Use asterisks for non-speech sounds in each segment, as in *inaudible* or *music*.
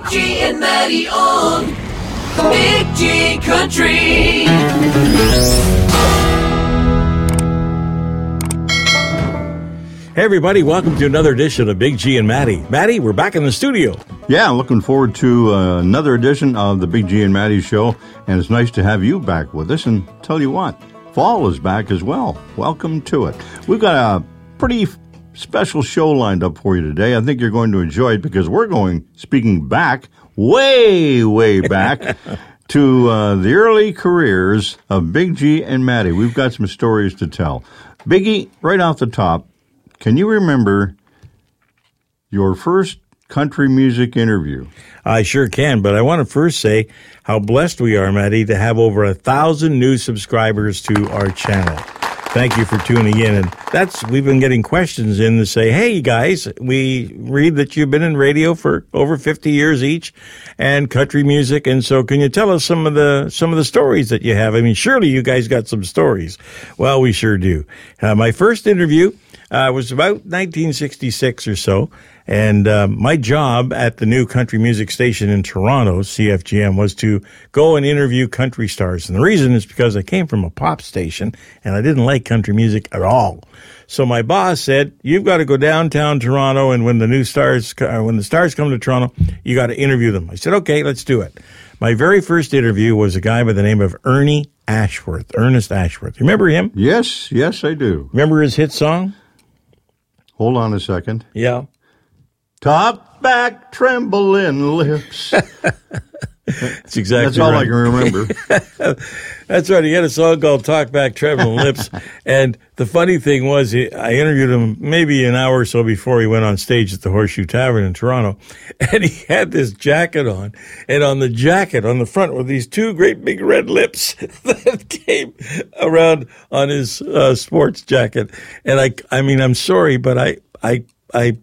Big G and Matty on Big G Country. Hey, everybody, welcome to another edition of Big G and Matty. Matty, we're back in the studio. Yeah, looking forward to uh, another edition of the Big G and Matty Show, and it's nice to have you back with us. And tell you what, fall is back as well. Welcome to it. We've got a pretty f- special show lined up for you today. I think you're going to enjoy it because we're going, speaking back, way, way back. *laughs* To uh, the early careers of Big G and Matty. We've got some stories to tell. Biggie, right off the top, can you remember your first country music interview? I sure can, but I want to first say how blessed we are, Matty, to have over a thousand new subscribers to our channel. Thank you for tuning in. And that's, we've been getting questions in to say, hey guys, we read that you've been in radio for over 50 years each and country music. And so can you tell us some of the, some of the stories that you have? I mean, surely you guys got some stories. Well, we sure do. Uh, my first interview, uh, was about 1966 or so. And uh, my job at the new country music station in Toronto, CFGM, was to go and interview country stars. And the reason is because I came from a pop station and I didn't like country music at all. So my boss said, "You've got to go downtown Toronto, and when the new stars, uh, when the stars come to Toronto, you got to interview them." I said, "Okay, let's do it." My very first interview was a guy by the name of Ernie Ashworth, Ernest Ashworth. Remember him? Yes, yes, I do. Remember his hit song? Hold on a second. Yeah. Talk back trembling lips. *laughs* That's exactly That's all right. I can remember. *laughs* That's right. He had a song called "Talk Back, Trembling Lips," *laughs* and the funny thing was, he, I interviewed him maybe an hour or so before he went on stage at the Horseshoe Tavern in Toronto, *laughs* and he had this jacket on, and on the jacket on the front were these two great big red lips that came around on his uh, sports jacket, and I, I mean, I'm sorry, but I, I. I,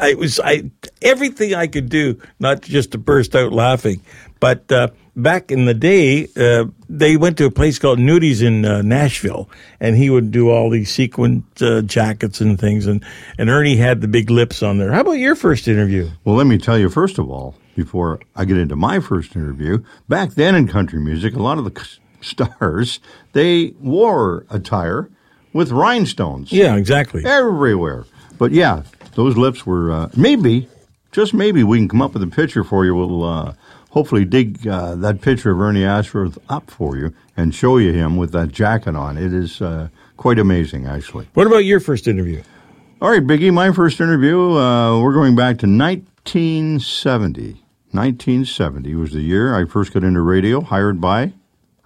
I was, I, everything I could do, not just to burst out laughing, but uh, back in the day, uh, they went to a place called Nudies in uh, Nashville, and he would do all these sequin uh, jackets and things, and, and Ernie had the big lips on there. How about your first interview? Well, let me tell you, first of all, before I get into my first interview, back then in country music, a lot of the stars, they wore attire with rhinestones Yeah, exactly. everywhere. But yeah, those lips were, uh, maybe, just maybe, we can come up with a picture for you. We'll uh, hopefully dig uh, that picture of Ernie Ashworth up for you and show you him with that jacket on. It is uh, quite amazing, actually. What about your first interview? All right, Biggie, my first interview, uh, we're going back to 1970. 1970 was the year I first got into radio, hired by,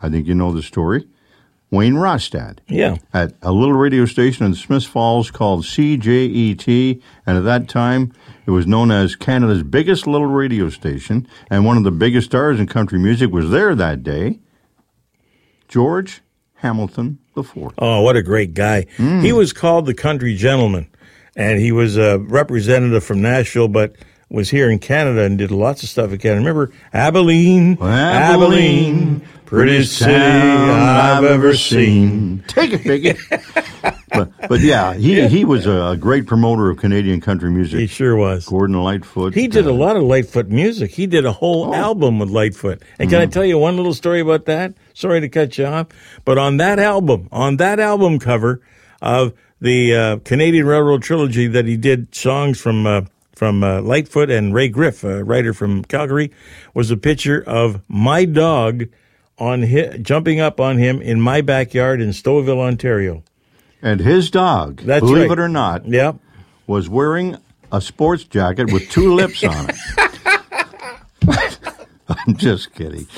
I think you know the story, Wayne Rostad Yeah. at a little radio station in Smith Falls called CJET. And at that time, it was known as Canada's biggest little radio station. And one of the biggest stars in country music was there that day George Hamilton IV. Oh, what a great guy. Mm. He was called the country gentleman, and he was a representative from Nashville, but was here in Canada and did lots of stuff in Canada. Remember Abilene? Abilene, prettiest city I've ever seen. Take it, Biggie. *laughs* but, but yeah, he, he was a great promoter of Canadian country music. He sure was. Gordon Lightfoot. He did a uh, lot of Lightfoot music. He did a whole album with Lightfoot. And can I tell you one little story about that? Sorry to cut you off, but on that album, on that album cover of the uh, Canadian Railroad trilogy that he did songs from uh, from uh, Lightfoot and Ray Griff, a writer from Calgary, was a picture of my dog on hi- jumping up on him in my backyard in Stouffville, Ontario. And his dog, That's believe right. it or not, Yeah. was wearing a sports jacket with two lips on it. *laughs* I'm just kidding. *laughs*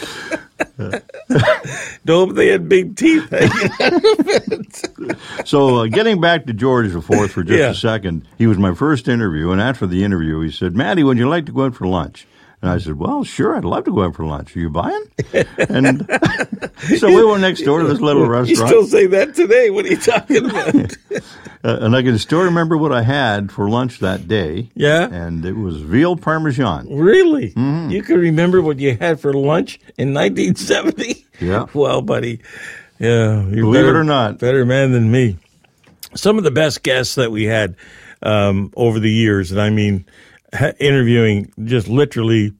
No, they had big teeth. *laughs* So, uh, getting back to George IV for just Yeah. a second, he was my first interview, and after the interview, he said, "Matty, would you like to go out for lunch?" And I said, "Well, sure, I'd love to go out for lunch. Are you buying?" *laughs* And *laughs* so we went next door to this little restaurant. you still say that today. What are you talking about? *laughs* uh, and I can still remember what I had for lunch that day. Yeah? and it was veal parmesan. Really? You can remember what you had for lunch in 1970? Yeah. Well, buddy, yeah, you're Believe better, it or not. better man than me. Some of the best guests that we had um, over the years, and I mean, interviewing just literally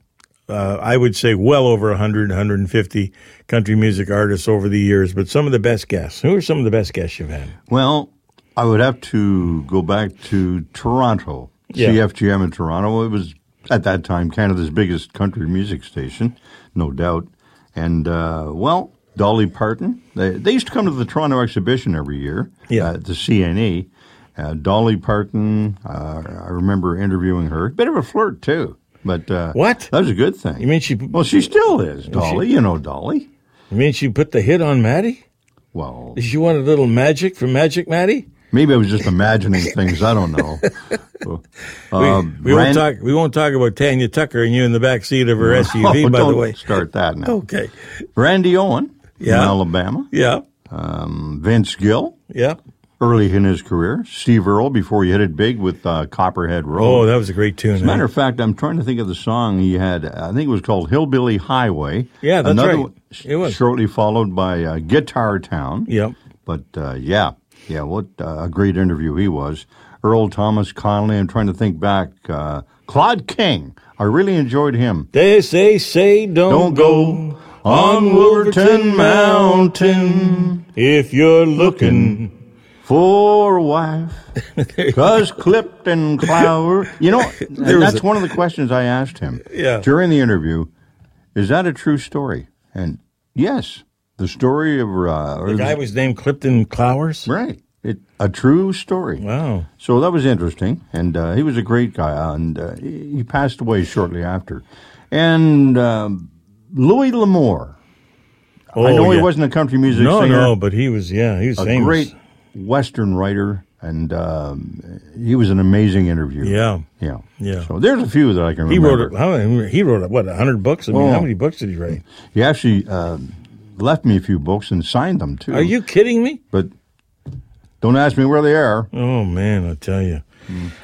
uh, I would say well over 100, 150 country music artists over the years, but some of the best guests. Who are some of the best guests you've had? Well, I would have to go back to Toronto, Yeah. CFGM in Toronto. It was at that time Canada's biggest country music station, no doubt. And uh, well, Dolly Parton. They, they used to come to the Toronto exhibition every year Yeah. uh, at the CNE. Uh, Dolly Parton. Uh, I remember interviewing her. Bit of a flirt too, but uh, What? That was a good thing. You mean she? well, she still is Dolly. you know Dolly. You mean she put the hit on Matty? Well, Did she want a little magic from Magic Matty? maybe I was just imagining things. I don't know. *laughs* Uh, We Rand- won't talk. We won't talk about Tanya Tucker and you in the back seat of her SUV. *laughs* By the way. start that now. Okay. Randy Owen Yeah. from Alabama. Yeah. Um, Vince Gill, Yeah. Early in his career. Steve Earle before he hit it big with uh, Copperhead Road. Oh, that was a great tune. As a matter of fact, I'm trying to think of the song he had. I think it was called Hillbilly Highway. Yeah, that's Another right. one It was. Shortly followed by uh, Guitar Town. Yep. But uh, yeah, yeah, what uh, a great interview he was. Earl Thomas Conley. I'm trying to think back. Uh, Claude King. I really enjoyed him. They say, say, don't, Don't go on Wolverton Mountain if you're looking. For a wife. Cause Clifton Clower. You know, *laughs* that's a- one of the questions I asked him Yeah. during the interview. Is that a true story? And yes, the story of uh, The guy was named Clifton Clowers. right. It a true story. Wow. So that was interesting, and uh, he was a great guy, and uh, he passed away shortly after. And um, Louis L'Amour. Oh, I know he wasn't a country music No, singer. no, but he was. Yeah, he was a famous. great Western writer, and um, he was an amazing interview. Yeah. yeah, Yeah. So there's a few that I can He remember. wrote. How, he wrote what? hundred books. I mean, how many books did he write? He actually um left me a few books and signed them too. Are you kidding me? But don't ask me where they are. Oh man, I tell you,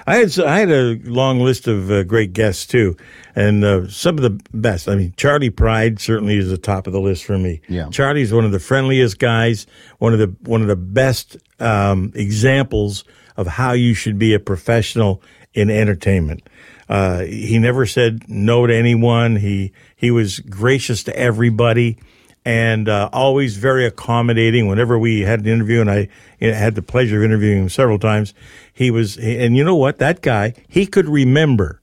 I had I had a long list of uh, great guests too, and uh, some of the best. I mean, Charley Pride certainly is the top of the list for me. Yeah. Charlie's one of the friendliest guys, one of the one of the best um, examples of how you should be a professional in entertainment. Uh, he never said no to anyone. He he was gracious to everybody and uh, always very accommodating. Whenever we had an interview, and I you know, had the pleasure of interviewing him several times, he was. And you know what? That guy, he could remember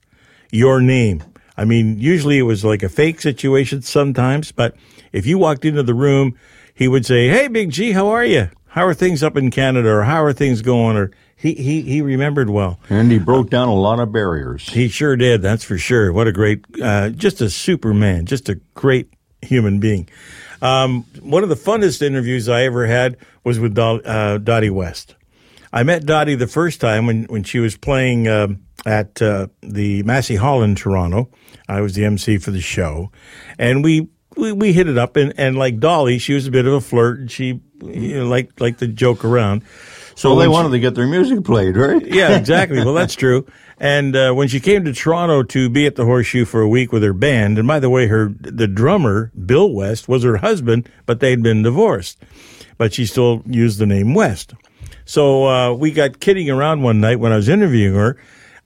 your name. I mean, usually it was like a fake situation sometimes, but if you walked into the room, he would say, "Hey, Big G, how are you? How are things up in Canada? Or how are things going?" Or he he he remembered well. And he broke down a lot of barriers. He sure did. That's for sure. What a great, uh, just a superman, just a great human being. Um, one of the funnest interviews I ever had was with Dol- uh, Dottie West. I met Dottie the first time when, when she was playing um at uh, the Massey Hall in Toronto. I was the MC for the show, and we we, we hit it up. And, and like Dolly, she was a bit of a flirt, and she you know, liked liked to joke around. So So they she- wanted to get their music played, right? yeah, exactly. Well, that's true. *laughs* And uh, when she came to Toronto to be at the Horseshoe for a week with her band, and by the way, her the drummer Bill West was her husband, but they'd been divorced, but she still used the name West. So uh, we got kidding around one night when I was interviewing her,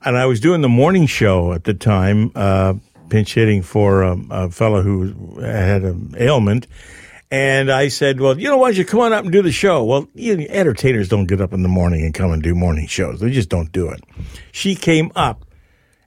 and I was doing the morning show at the time, uh, pinch hitting for um, a fellow who had an ailment. And I said, well, you know, why don't you come on up and do the show? Well, you know, entertainers don't get up in the morning and come and do morning shows. They just don't do it. She came up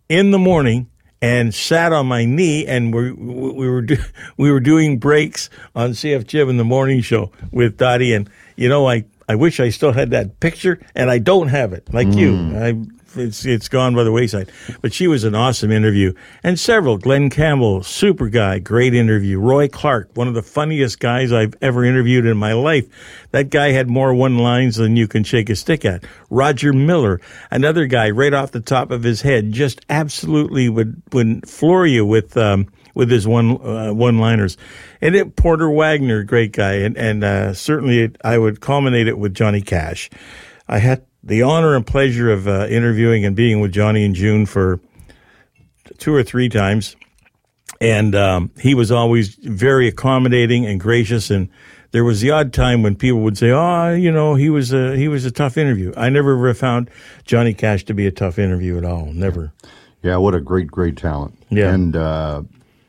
in the morning and sat on my knee, and we we were do, *laughs* we were doing breaks on CFGM in the morning show with Dottie. And you know, I I wish I still had that picture, and I don't have it like you. Hmm. It's it's gone by the wayside. But she was an awesome interview, and several. Glen Campbell, super guy, great interview. Roy Clark, one of the funniest guys I've ever interviewed in my life. That guy had more one lines than you can shake a stick at. Roger Miller, another guy, right off the top of his head, just absolutely would would floor you with. Um, with his one uh, one liners, and it, Porter Wagoner, great guy, and and uh, certainly it, I would culminate it with Johnny Cash. I had the honor and pleasure of uh, interviewing and being with Johnny in June for two or three times, and um, he was always very accommodating and gracious. And there was the odd time when people would say, "Oh, you know, he was a he was a tough interview." I never ever found Johnny Cash to be a tough interview at all. Never. Yeah, what a great, great talent. Yeah. And uh,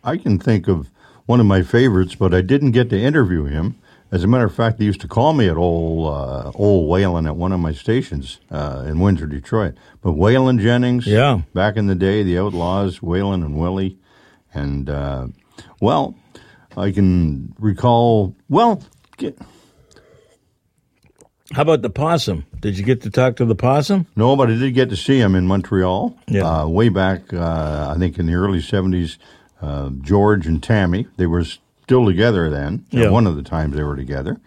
I can think of one of my favorites, but I didn't get to interview him. As a matter of fact, they used to call me at old uh, old Waylon at one of my stations uh, in Windsor, Detroit. But Waylon Jennings, Yeah. back in the day, the Outlaws, Whalen and Willie, and uh, well, I can recall. Well, get, How about the possum? Did you get to talk to the possum? no, but I did get to see him in Montreal. Yeah. uh, way back, uh, I think in the early '70s. Uh, George and Tammy, they were still together then. Yeah. One of the times they were together.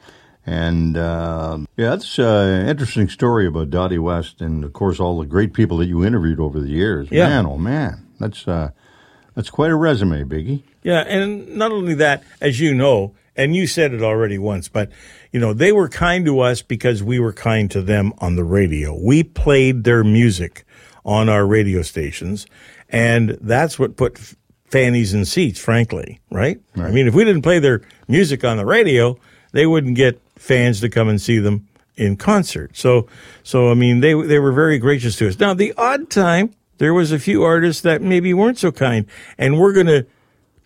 And uh, yeah, that's an interesting story about Dottie West, and of course all the great people that you interviewed over the years. Yeah. Man, oh man, that's uh, that's quite a resume, Biggie. Yeah, and not only that, as you know, and you said it already once, but you know, they were kind to us because we were kind to them on the radio. We played their music on our radio stations, and that's what put fannies and seats, frankly, right? I mean, if we didn't play their music on the radio, they wouldn't get fans to come and see them in concert. So, so I mean, they they were very gracious to us. Now, the odd time there was a few artists that maybe weren't so kind, and we're going to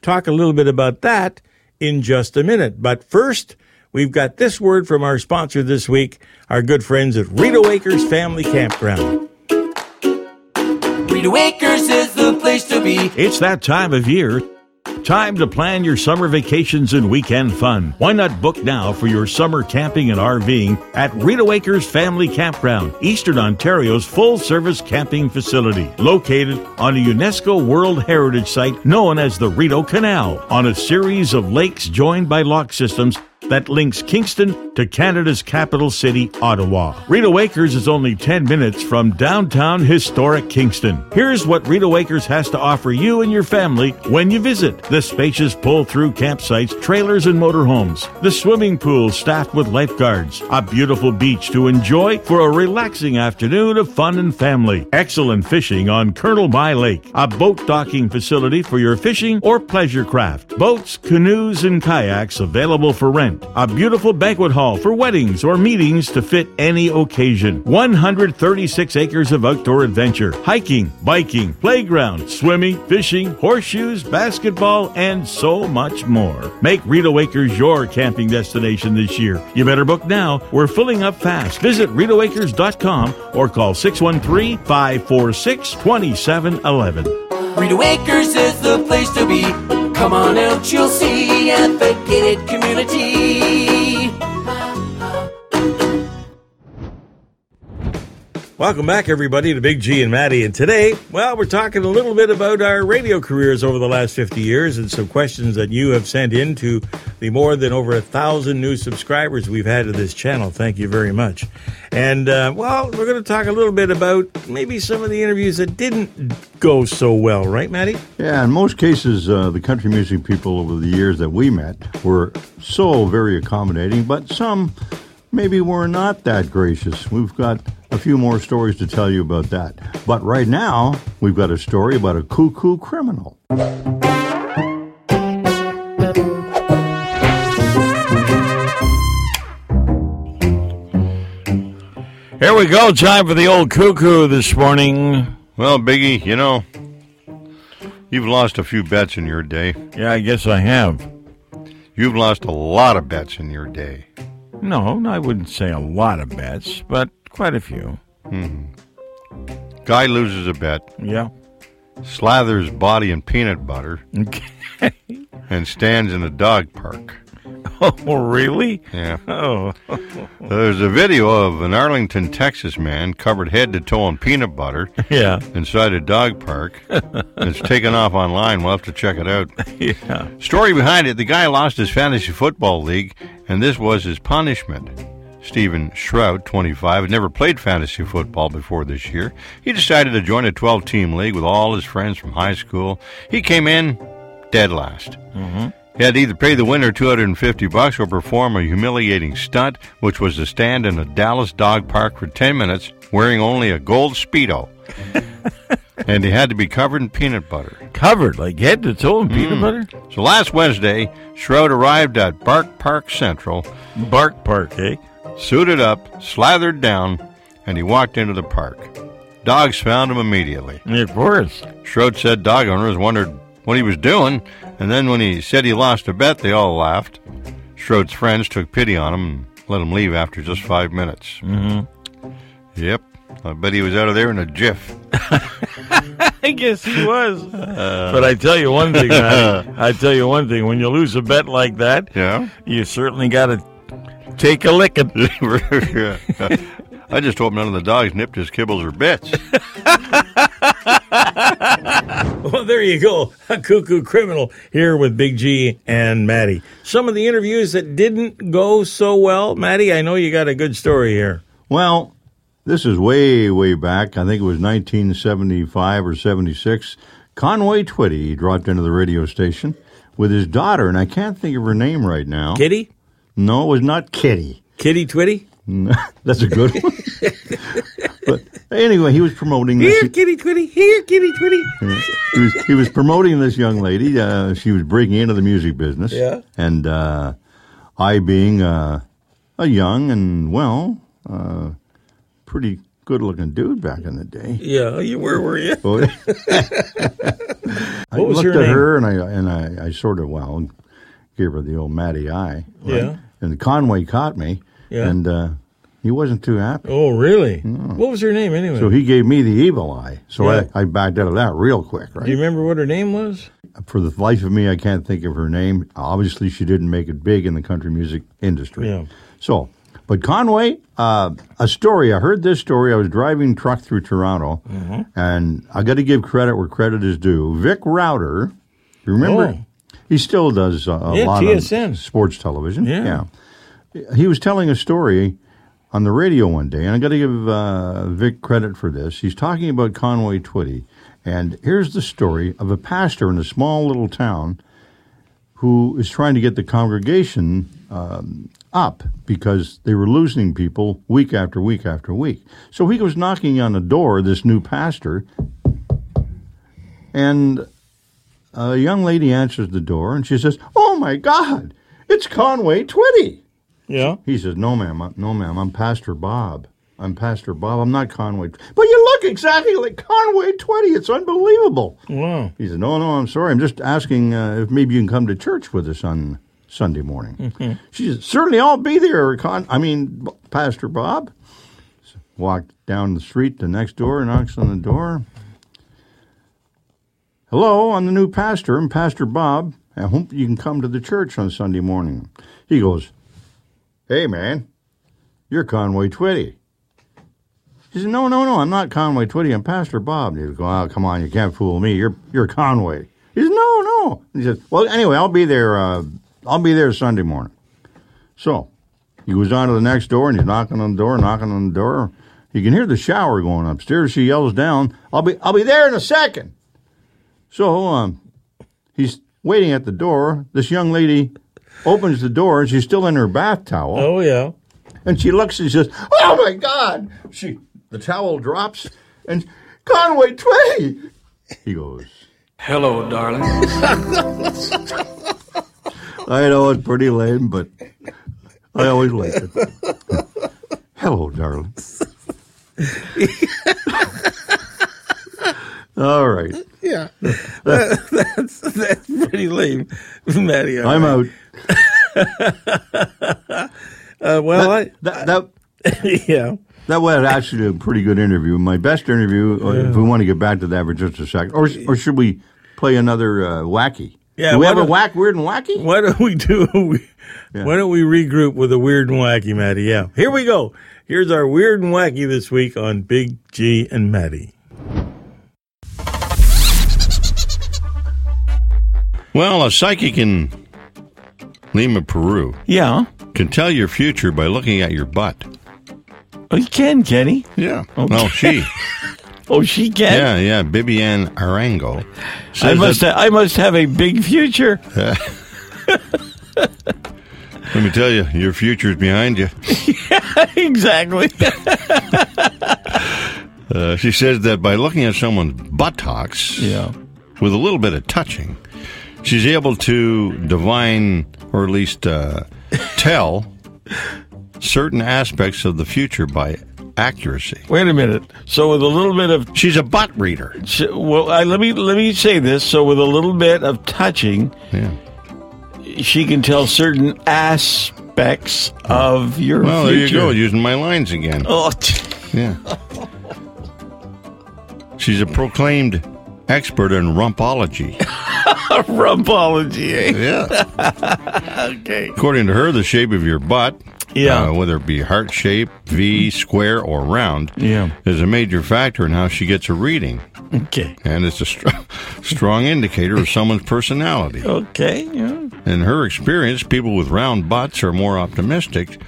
talk a little bit about that in just a minute. But first, we've got this word from our sponsor this week, our good friends at Rideau Acres Family Campground. Rideau Acres is the place to be. It's that time of year. Time to plan your summer vacations and weekend fun. Why not book now for your summer camping and RVing at Rideau Acres Family Campground, Eastern Ontario's full service camping facility, located on a UNESCO World Heritage Site known as the Rideau Canal, on a series of lakes joined by lock systems that links Kingston to Canada's capital city, Ottawa. Rideau Acres is only 10 minutes from downtown historic Kingston. Here's what Rideau Acres has to offer you and your family when you visit the spacious pull through campsites, trailers, and motorhomes, the swimming pool staffed with lifeguards, a beautiful beach to enjoy for a relaxing afternoon of fun and family, excellent fishing on Colonel By Lake, a boat docking facility for your fishing or pleasure craft, boats, canoes, and kayaks available for rent, a beautiful banquet hall for weddings or meetings to fit any occasion, 136 acres of outdoor adventure, hiking, biking, playground, swimming, fishing, horseshoes, basketball, and so much more. Make Rideau Acres your camping destination this year. You better book now. We're filling up fast. Visit RideauAcres.com or call 613 546 2711. Rideau Acres is the place to be. Come on out, you'll see at the gated community. Welcome back, everybody, to Big G and Matty. And today, well, we're talking a little bit about our radio careers over the last 50 years and some questions that you have sent in to the more than over a thousand new subscribers we've had to this channel. Thank you very much. And, uh, well, we're going to talk a little bit about maybe some of the interviews that didn't go so well, right, Matty? Yeah, in most cases, uh, the country music people over the years that we met were so very accommodating, but some maybe we're not that gracious. We've got a few more stories to tell you about that. But right now, we've got a story about a cuckoo criminal. Here we go. Time for the old cuckoo this morning. Well, Biggie, you know, you've lost a few bets in your day. Yeah, I guess I have. You've lost a lot of bets in your day. No, I wouldn't say a lot of bets, but quite a few. Hmm. Guy loses a bet, Yeah. slathers body in peanut butter, *laughs* Okay. and stands in a dog park. *laughs* Oh, really? Yeah. *laughs* Oh, *laughs* There's a video of an Arlington, Texas man covered head to toe in peanut butter yeah. inside a dog park. it's taken off online. We'll have to check it out. Yeah. Story behind it the guy lost his fantasy football league, and this was his punishment. Stephen Shroud, 25, had never played fantasy football before this year. He decided to join a 12 team league with all his friends from high school. He came in dead last. Mm-hmm. He had to either pay the winner 250 bucks or perform a humiliating stunt, which was to stand in a Dallas dog park for 10 minutes wearing only a gold Speedo. *laughs* and he had to be covered in peanut butter. Covered, like head to toe in peanut butter? So last Wednesday, Shroud arrived at Bark Park Central, Bark Park, eh? suited up, slathered down, and he walked into the park. Dogs found him immediately. Of course. Schroed said dog owners wondered what he was doing. And then when he said he lost a bet, they all laughed. Schroed's friends took pity on him and let him leave after just five minutes. Mm-hmm. Yep. I bet he was out of there in a jiff. *laughs* I guess he was. but I tell you one thing, Matty. *laughs* I tell you one thing. When you lose a bet like that, Yeah. you certainly got to take a licking. *laughs* I just hope none of the dogs nipped his kibbles or bits. *laughs* Well, there you go. A cuckoo criminal here with Big G and Matty. Some of the interviews that didn't go so well. Matty, I know you got a good story here. Well, this is way, way back. I think it was 1975 or 76. Conway Twitty dropped into the radio station with his daughter, and I can't think of her name right now. Kitty? No, it was not Kitty. Kitty Twitty? *laughs* That's a good one. *laughs* anyway, he was promoting this. Here, Kitty Twitty. Here, Kitty Twitty. he was he was promoting this young lady. Uh, she was breaking into the music business. Yeah. And uh, I, being uh, a young and well, uh, pretty good looking dude back in the day. Yeah, you were, were you? *laughs* *laughs* I looked at name? her and I and I, I sort of well gave her the old Matty eye. right? Yeah. And Conway caught me. Yeah. And uh, he wasn't too happy. Oh, really? What was her name anyway? So he gave me the evil eye. So Yeah. I, I backed out of that real quick, right? Do you remember what her name was? For the life of me, I can't think of her name. Obviously, she didn't make it big in the country music industry. Yeah. So, but Conway, uh, a story. I heard this story. I was driving truck through Toronto, Mm-hmm. and I got to give credit where credit is due. Vic Rauter, you remember? Oh. He still does uh, a Yeah, lot TSN. of sports television. Yeah. He was telling a story on the radio one day, and I got to give uh, Vic credit for this. He's talking about Conway Twitty, and here's the story of a pastor in a small little town who is trying to get the congregation um, up because they were losing people week after week after week. So he goes knocking on the door, this new pastor, and a young lady answers the door, and she says, "Oh my God, it's Conway Twitty." Yeah. He says, "No, ma'am. No, ma'am. I'm Pastor Bob. I'm Pastor Bob. I'm not Conway. But you look exactly like Conway Twitty. It's unbelievable." Wow. He said, "No, no. I'm sorry. I'm just asking uh, if maybe you can come to church with us on Sunday morning." She said, "Certainly, I'll be there." Con- I mean, B- Pastor Bob walked down the street to next door, knocks on the door. Hello, I'm the new pastor. I'm Pastor Bob. I hope you can come to the church on Sunday morning. He goes, Hey, man, you're Conway Twitty. He said, No, no, no, I'm not Conway Twitty. I'm Pastor Bob. And he goes, Oh, come on, you can't fool me. You're you're Conway. He says, No, no. And he says, Well, anyway, I'll be there. Uh, I'll be there Sunday morning. So he goes on to the next door and he's knocking on the door, knocking on the door. You can hear the shower going upstairs. She yells down, "I'll be I'll be there in a second. So um, he's waiting at the door. This young lady opens the door and she's still in her bath towel. Oh, yeah. And she looks and she says, "Oh my God!" She the towel drops and Conway Tway. He goes, Hello, darling. *laughs* "I know it's pretty lame, but I always like it." Hello, darling. *laughs* All right, Yeah. *laughs* that's, that's pretty lame, Matty. all I'm right. out. *laughs* Uh, well, That, that I, *laughs* yeah. that was actually a pretty good interview. My best interview. uh, If we want to get back to that for just a second, or or should we play another uh, wacky? Yeah, Do we have a don't- whack, weird, and wacky? Why don't we do? *laughs* Why don't we regroup with a weird and wacky, Matty? Yeah, here we go. Here's our weird and wacky this week on Big G and Matty. Well, a psychic in Lima, Peru, Yeah, can tell your future by looking at your butt. oh, you can, Kenny. Yeah. No, she. *laughs* Oh, she can. yeah, yeah. Bibian Arango. I must. that- Ha- I must have a big future. *laughs* let me tell you, your future's behind you. *laughs* yeah, exactly. Uh, she says that by looking at someone's buttocks, yeah. with a little bit of touching, she's able to divine, or at least uh, *laughs* tell, certain aspects of the future by accuracy. Wait a minute. So with a little bit of She's a butt reader. well, I, let me let me say this. So with a little bit of touching, Yeah. she can tell certain aspects of your Well, there you go, using my lines again. Oh, *laughs* Yeah. She's a proclaimed expert in rumpology. *laughs* *laughs* rumpology. eh? Yeah. *laughs* Okay. According to her, the shape of your butt, Yeah. uh, whether it be heart shape, V, square, or round, Yeah. is a major factor in how she gets a reading. Okay. And it's a str- *laughs* strong indicator of someone's personality. Okay. Yeah. In her experience, people with round butts are more optimistic,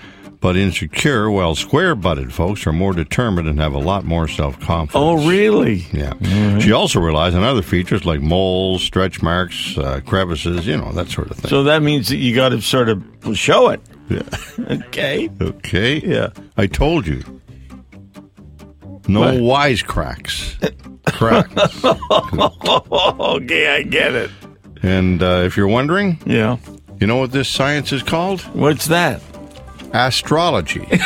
but insecure, while square butted folks are more determined and have a lot more self confidence. Oh, really? Yeah. She also relies on other features like moles, stretch marks, uh, crevices, you know, that sort of thing. So that means that you got to sort of show it. Yeah. *laughs* Okay. Okay. Yeah. I told you. No What? wisecracks. *laughs* Cracks. okay, I get it. and uh, if you're wondering, Yeah. you know what this science is called? What's that? Astrology. *laughs*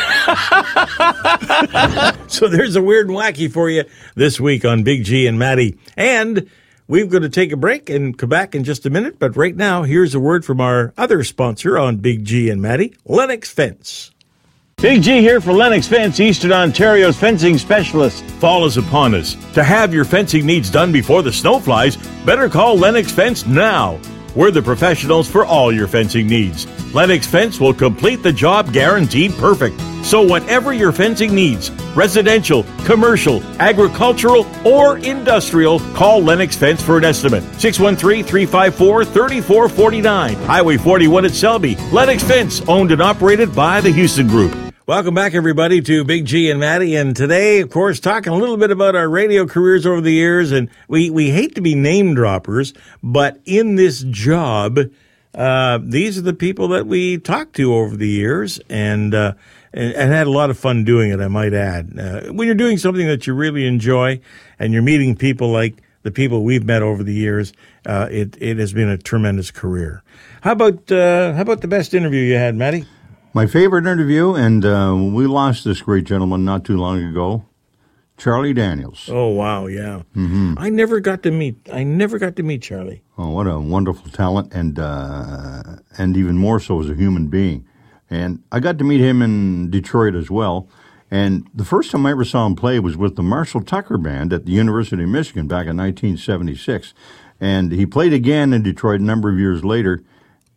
So there's a weird and wacky for you this week on Big G and Matty. And we're going to take a break and come back in just a minute. But right now, here's a word from our other sponsor on Big G and Matty, Lennox Fence. Big G here for Lennox Fence, Eastern Ontario's fencing specialist. Fall is upon us. To have your fencing needs done before the snow flies, better call Lennox Fence now. We're the professionals for all your fencing needs. Lennox Fence will complete the job guaranteed perfect. So whatever your fencing needs, residential, commercial, agricultural, or industrial, call Lennox Fence for an estimate. 613-354-3449. Highway 41 at Selby. Lennox Fence, owned and operated by the Houston Group. Welcome back, everybody, to Big G and Matty. And today, of course, talking a little bit about our radio careers over the years. And we, we hate to be name droppers, but in this job, uh, these are the people that we talked to over the years and, uh, and, and had a lot of fun doing it, I might add. Uh, when you're doing something that you really enjoy and you're meeting people like the people we've met over the years, uh, it, it has been a tremendous career. How about, uh, how about the best interview you had, Matty? My favorite interview, and uh, we lost this great gentleman not too long ago, Charlie Daniels. Oh wow, yeah. Mm-hmm. I never got to meet. I never got to meet Charlie. Oh, what a wonderful talent, and uh, and even more so as a human being. And I got to meet him in Detroit as well. And the first time I ever saw him play was with the Marshall Tucker Band at the University of Michigan back in 1976. And he played again in Detroit a number of years later,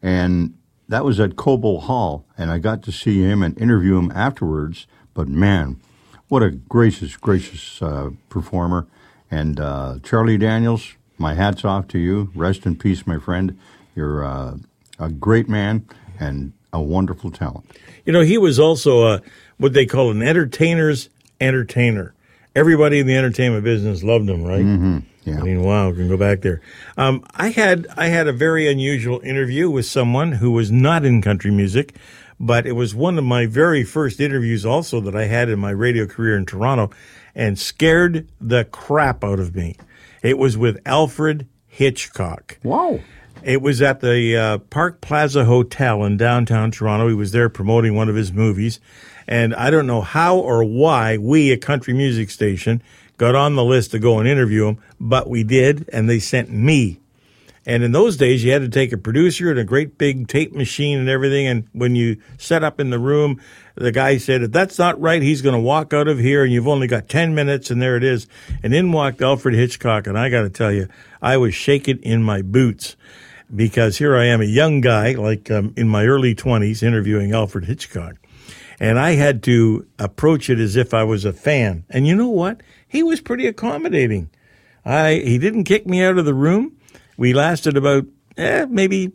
and that was at Cobo Hall. And I got to see him and interview him afterwards. But man, what a gracious, gracious uh, performer. And uh, Charlie Daniels, my hat's off to you. Rest in peace, my friend. You're uh, a great man and a wonderful talent. You know, he was also a, what they call an entertainer's entertainer. Everybody in the entertainment business loved him, right? Mm-hmm. Yeah. I mean, wow, we can go back there. Um, I had I had a very unusual interview with someone who was not in country music, but it was one of my very first interviews also that I had in my radio career in Toronto, and scared the crap out of me. It was with Alfred Hitchcock. Wow. It was at the uh, Park Plaza Hotel in downtown Toronto. He was there promoting one of his movies. And I don't know how or why we, a country music station, got on the list to go and interview him, but we did, and they sent me. And in those days, you had to take a producer and a great big tape machine and everything. And when you set up in the room, the guy said, if that's not right, he's going to walk out of here and you've only got 10 minutes. And there it is. And in walked Alfred Hitchcock. And I got to tell you, I was shaking in my boots because here I am, a young guy, like um, in my early 20s, interviewing Alfred Hitchcock. And I had to approach it as if I was a fan. And you know what? He was pretty accommodating. I he didn't kick me out of the room. We lasted about eh, maybe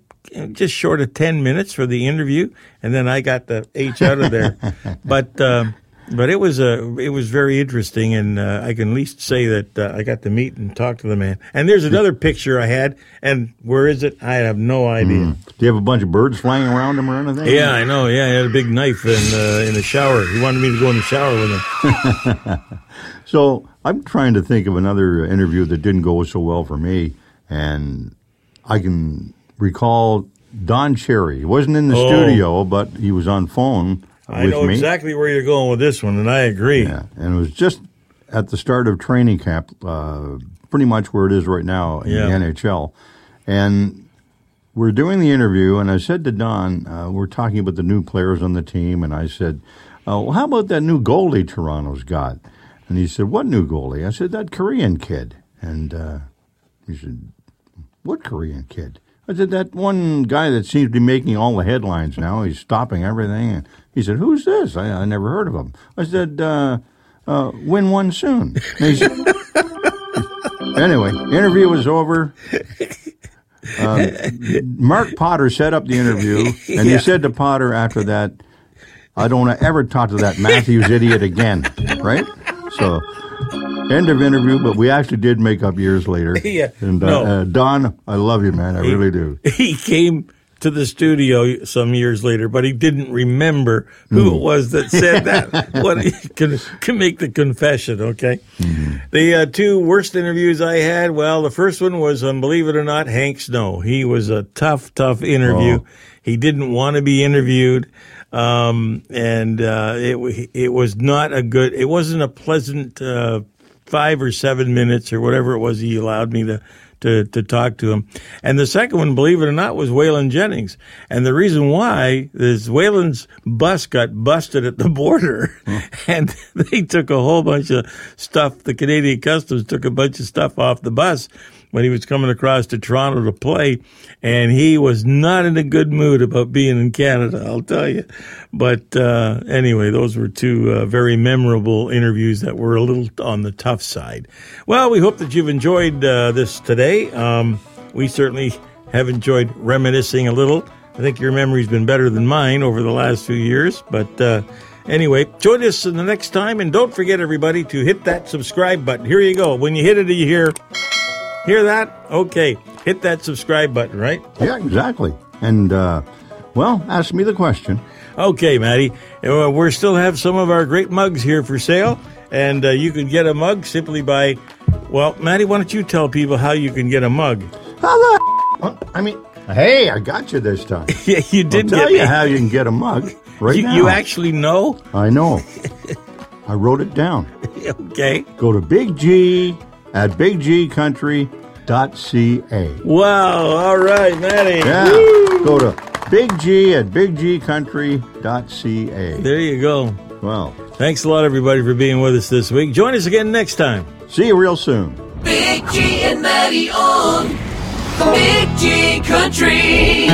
just short of ten minutes for the interview, and then I got the H out of there. *laughs* but um, but it was a it was very interesting, and uh, I can at least say that uh, I got to meet and talk to the man. And there's another picture I had, and where is it? I have no idea. Do you have a bunch of birds flying around him or anything? Yeah, I know. Yeah, he had a big knife in uh, in the shower. He wanted me to go in the shower with him. *laughs* So I'm trying to think of another interview that didn't go so well for me, and I can recall Don Cherry. He wasn't in the Oh. studio, but he was on phone I know me. exactly where you're going with this one, and I agree. Yeah, and it was just at the start of training camp, uh, pretty much where it is right now in Yeah. the NHL. And we're doing the interview, and I said to Don, uh, we're talking about the new players on the team, and I said, uh, well, how about that new goalie Toronto's got? And he said, what new goalie? I said, that Korean kid. And uh, he said, what Korean kid? I said, that one guy that seems to be making all the headlines now. He's stopping everything. And he said, who's this? I, I never heard of him. I said, uh, uh, win one soon. And he said, *laughs* anyway, interview was over. Um, Mark Potter set up the interview, and he said to Potter after that, I don't want to ever talk to that Matthews idiot again, right? So, end of interview, but we actually did make up years later. *laughs* Yeah, And uh, no. uh, Don, I love you, man. I really do. *laughs* He came to the studio some years later, but he didn't remember who Hmm. it was that said that. *laughs* what he can, can make the confession, okay? Hmm. The uh, two worst interviews I had, well, the first one was, um, believe it or not, Hank Snow. He was a tough, tough interview. Oh. He didn't want to be interviewed. Um, and, uh, it, it was not a good, it wasn't a pleasant, uh, five or seven minutes or whatever it was he allowed me to, to, to talk to him. And the second one, believe it or not, was Waylon Jennings. And the reason why is Waylon's bus got busted at the *laughs* border hmm. and they took a whole bunch of stuff. The Canadian Customs took a bunch of stuff off the bus when he was coming across to Toronto to play, and he was not in a good mood about being in Canada, I'll tell you. But uh, anyway, those were two uh, very memorable interviews that were a little on the tough side. Well, we hope that you've enjoyed uh, this today. Um, we certainly have enjoyed reminiscing a little. I think your memory's been better than mine over the last few years, but. Uh, Anyway, join us in the next time, and don't forget, everybody, to hit that subscribe button. Here you go. When you hit it, you hear Hear that? Okay. Hit that subscribe button, right? Yeah, exactly. And, uh, well, ask me the question. Okay, Matty. Uh, we still have some of our great mugs here for sale, and uh, you can get a mug simply by, well, Matty, why don't you tell people how you can get a mug? How the? I mean, hey, I got you this time. *laughs* Yeah, you I'll did tell get you me. how you can get a mug *laughs* right you, now. you actually know? I know. *laughs* I wrote it down. Okay. Go to Big G at biggcountry.ca. Wow. All right, Matty. Yeah. Go to Big G at biggcountry.ca. There you go. Well, Thanks a lot, everybody, for being with us this week. Join us again next time. see you real soon. Big G and Matty on Big G Country.